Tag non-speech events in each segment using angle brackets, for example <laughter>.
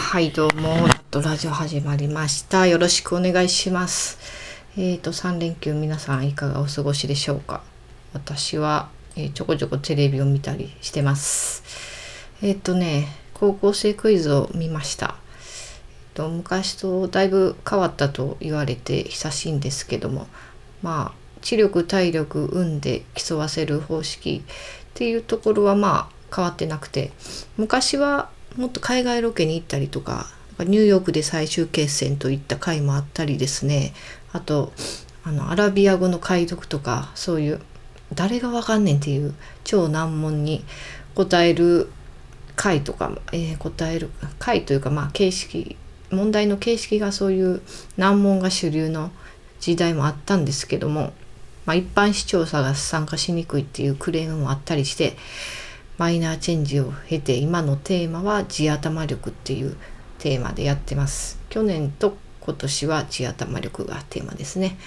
はい、どうも、ラットラジオ始まりました。よろしくお願いします。えっ、と、3連休皆さんいかがお過ごしでしょうか？私は、えーちょこちょこテレビを見たりしてます。えっ、とね、高校生クイズを見ました。えっと昔とだいぶ変わったと言われて久しいんですけども、まあ、知力、体力、運で競わせる方式っていうところはまあ変わってなくて、昔はもっと海外ロケに行ったりとかニューヨークで最終決戦といった回もあったりですね。あとあのアラビア語の解読とかそういう誰がわかんねんっていう超難問に答える回とか、えー答える回というかまあ形式問題の形式がそういう難問が主流の時代もあったんですけども、まあ、一般視聴者が参加しにくいっていうクレームもあったりしてマイナーチェンジを経て今のテーマは地頭力っていうテーマでやってます。去年と今年は地頭力がテーマですね。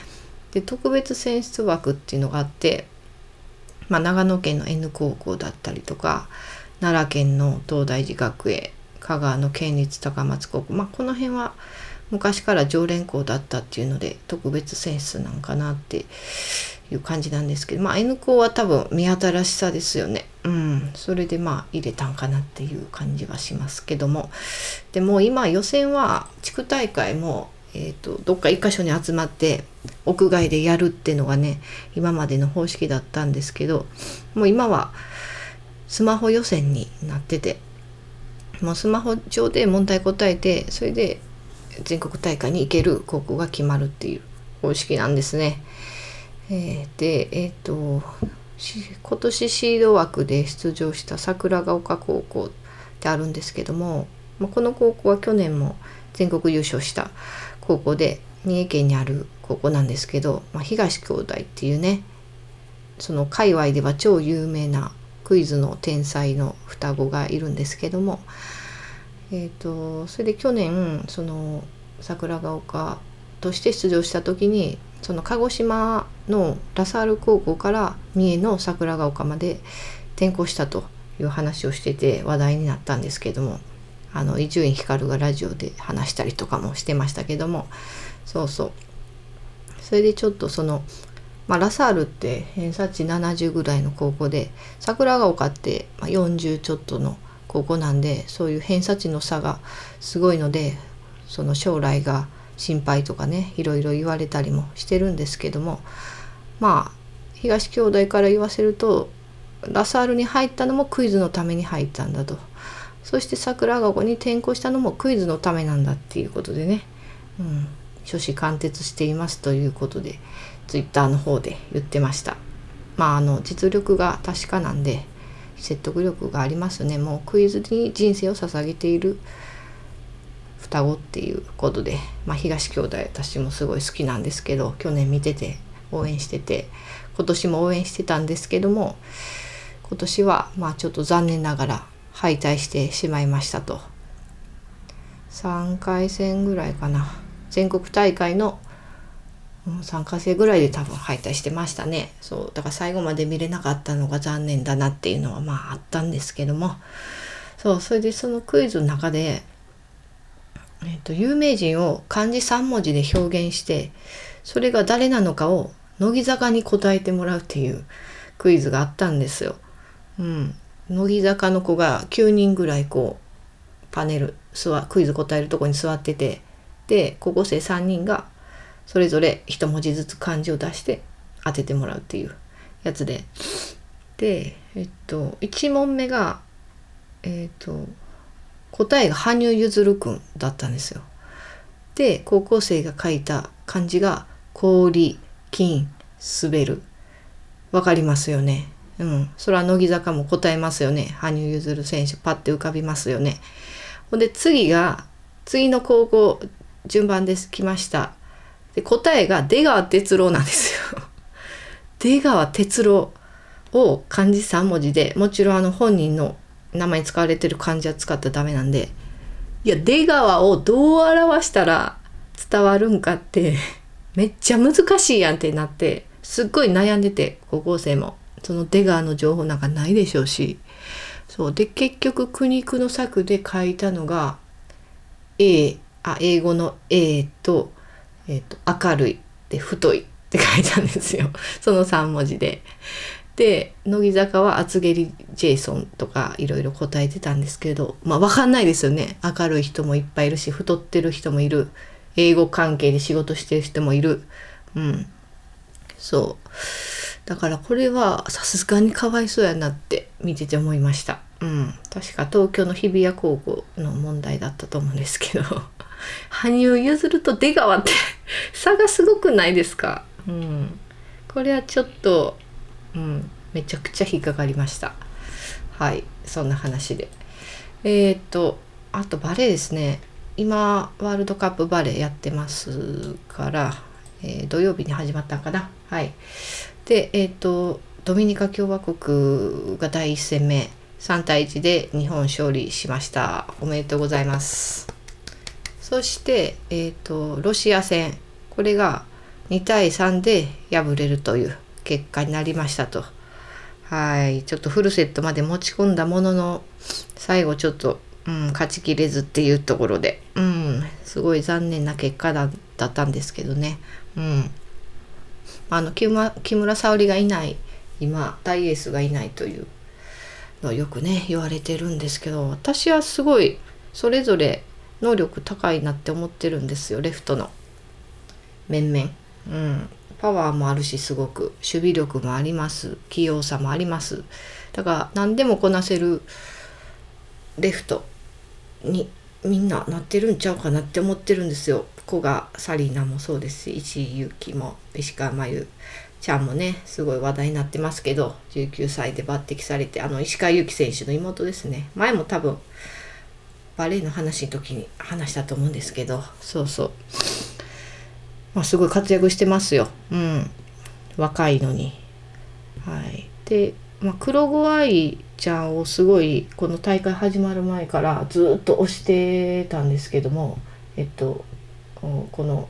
で特別選出枠っていうのがあって、まあ、長野県の N 高校だったりとか奈良県の東大寺学園香川の県立高松高校まあこの辺は昔から常連校だったっていうので特別選出なんかなっていう感じなんですけどまあ N 校は多分見新しさですよね。うん。それでまあ入れたんかなっていう感じはしますけども。でも今予選は地区大会もえー、とどっか一箇所に集まって屋外でやるっていうのがね今までの方式だったんですけどもう今はスマホ予選になっててもうスマホ上で問題答えてそれで全国大会に行ける高校が決まるっていう方式なんですね。えーでえっ、と今年シード枠で出場した桜ヶ丘高校ってあるんですけども、ま、この高校は去年も全国優勝した高校で三重県にある高校なんですけど、まあ、東兄弟っていうねその界隈では超有名なクイズの天才の双子がいるんですけども、えー、とそれで去年その桜ヶ丘として出場した時にその鹿児島のラサール高校から三重の桜ヶ丘まで転校したという話をしてて話題になったんですけどもあの伊集院光がラジオで話したりとかもしてましたけどもそうそう。それでちょっとその、まあ、ラサールって偏差値70ぐらいの高校で桜ヶ丘って40ちょっとの高校なんでそういう偏差値の差がすごいのでその将来が心配とかねいろいろ言われたりもしてるんですけどもまあ東兄弟から言わせるとラサールに入ったのもクイズのために入ったんだと。そして桜ヶ丘に転校したのもクイズのためなんだっていうことでね、うん、初子貫徹していますということでツイッターの方で言ってました。まああの実力が確かなんで説得力がありますね。もうクイズに人生を捧げている双子っていうことで、まあ、東兄弟私もすごい好きなんですけど去年見てて応援してて今年も応援してたんですけども今年はまあちょっと残念ながら敗退してしまいましたと。3回戦ぐらいかな。全国大会のうん3回戦ぐらいで多分敗退してましたね。そうだから最後まで見れなかったのが残念だなっていうのはまああったんですけども。そうそれでそのクイズの中でえっと有名人を漢字3文字で表現してそれが誰なのかを乃木坂に答えてもらうっていうクイズがあったんですよ。うん、乃木坂の子が9人ぐらいこうパネル座クイズ答えるとこに座っててで高校生3人がそれぞれ一文字ずつ漢字を出して当ててもらうっていうやつででえっと1問目がえっと答えが羽生結弦くんだったんですよ。で高校生が書いた漢字が氷金滑るわかりますよね。うん、それは乃木坂も答えますよね。羽生結弦選手パッて浮かびますよね。ほんで次が次の高校順番です来ました。で答えが出川哲郎なんですよ。<laughs> 出川哲郎を漢字3文字でもちろんあの本人の名前使われてる漢字は使ったらダメなんでいや出川をどう表したら伝わるんかって <laughs> めっちゃ難しいやんってなってすっごい悩んでて高校生もその出川の情報なんかないでしょうしそうで結局苦肉の策で書いたのが A あ英語の A と,、えーと、明るいで太いって書いたんですよ。<laughs> その3文字で。で乃木坂は厚切りジェイソンとかいろいろ答えてたんですけどまあ分かんないですよね。明るい人もいっぱいいるし太ってる人もいる。英語関係で仕事してる人もいる。うん。そう。だからこれはさすがにかわいそうやなって見てて思いました。うん。確か東京の日比谷高校の問題だったと思うんですけど。羽生結弦と出川って差がすごくないですか？うん。これはちょっとうん。めちゃくちゃ引っかかりました。はいそんな話で。えっ、とあとバレエですね。今ワールドカップバレーやってますから、えー、土曜日に始まったんかな？はい。でえっ、ー、とドミニカ共和国が第1戦目3対1で日本勝利しました。おめでとうございますそしてえ、ー、とロシア戦これが2対3で敗れるという結果になりましたと。はい。ちょっとフルセットまで持ち込んだものの最後ちょっとうん、勝ちきれずっていうところで、うん、すごい残念な結果だったんですけどね。うん、あの木村沙織がいない今大エースがいないというのはよくね言われてるんですけど私はすごいそれぞれ能力高いなって思ってるんですよレフトの。面々。うん、パワーもあるしすごく。守備力もあります。器用さもあります。だから何でもこなせるレフトにみんななってるんちゃうかなって思ってるんですよ。古賀紗理奈もそうですし石井由紀も石川真由ちゃんもねすごい話題になってますけど19歳で抜擢されてあの石川祐希選手の妹ですね。前も多分バレーの話の時に話したと思うんですけどそうそう。まあすごい活躍してますよ。うん。若いのに。はい。で、まあ、黒子愛ちゃんをすごいこの大会始まる前からずっと推してたんですけどもえっとこの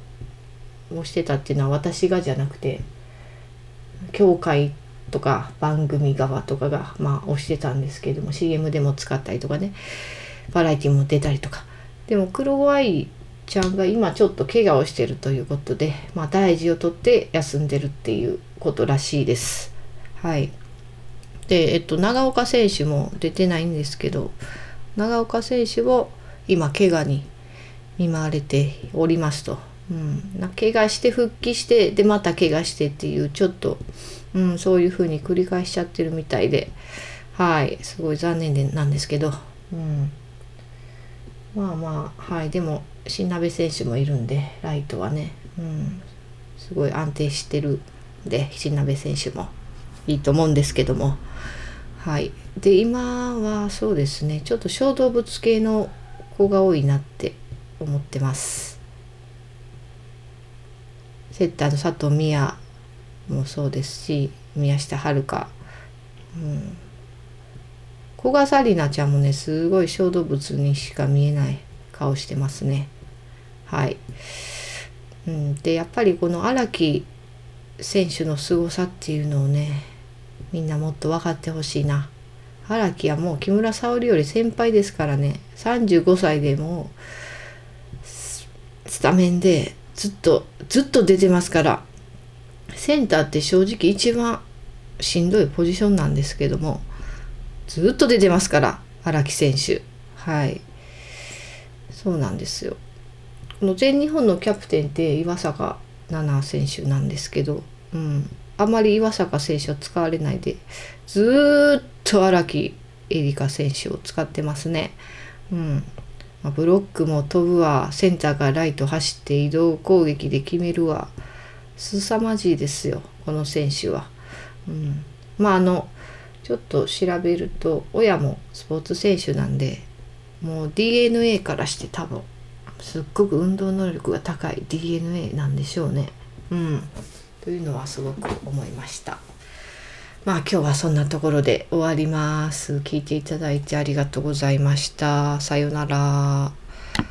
推してたっていうのは私がじゃなくて協会とか番組側とかがまあ推してたんですけども CM でも使ったりとかね。バラエティも出たりとか。でも黒愛ちゃんが今ちょっと怪我をしてるということで、まあ、大事をとって休んでるっていうことらしいです。はい。で、えっと、長岡選手も出てないんですけど長岡選手を今怪我に見舞われておりますと、うん、怪我して復帰してでまた怪我してっていうちょっと、うん、そういう風に繰り返しちゃってるみたいで。はい。すごい残念でなんですけど、うん、まあまあはいでも新鍋選手もいるんでライトはね、うん、すごい安定してるんで新鍋選手もいいと思うんですけども。はい、で今はそうですねちょっと小動物系の子が多いなって思ってます。セッターの佐藤美也もそうですし宮下遥、うん、古賀紗理奈ちゃんもねすごい小動物にしか見えない顔してますね。はい、うん、でやっぱりこの荒木選手の凄さっていうのをねみんなもっと分かってほしいな。荒木はもう木村沙織より先輩ですからね。35歳でもスタメンでずっとずっと出てますからセンターって正直一番しんどいポジションなんですけどもずっと出てますから荒木選手。はい。そうなんですよ。この全日本のキャプテンって岩坂奈々選手なんですけど、うん、あまり岩坂選手は使われないでずっと荒木絵里香選手を使ってますね。うん。まあ、ブロックも飛ぶわ。センターがライト走って移動攻撃で決めるわ。凄まじいですよこの選手は。うん、まああのちょっと調べると親もスポーツ選手なんでもう DNA からして多分すっごく運動能力が高い DNA なんでしょうね。うんというのはすごく思いました。まあ今日はそんなところで終わります。聞いていただいてありがとうございました。さようなら。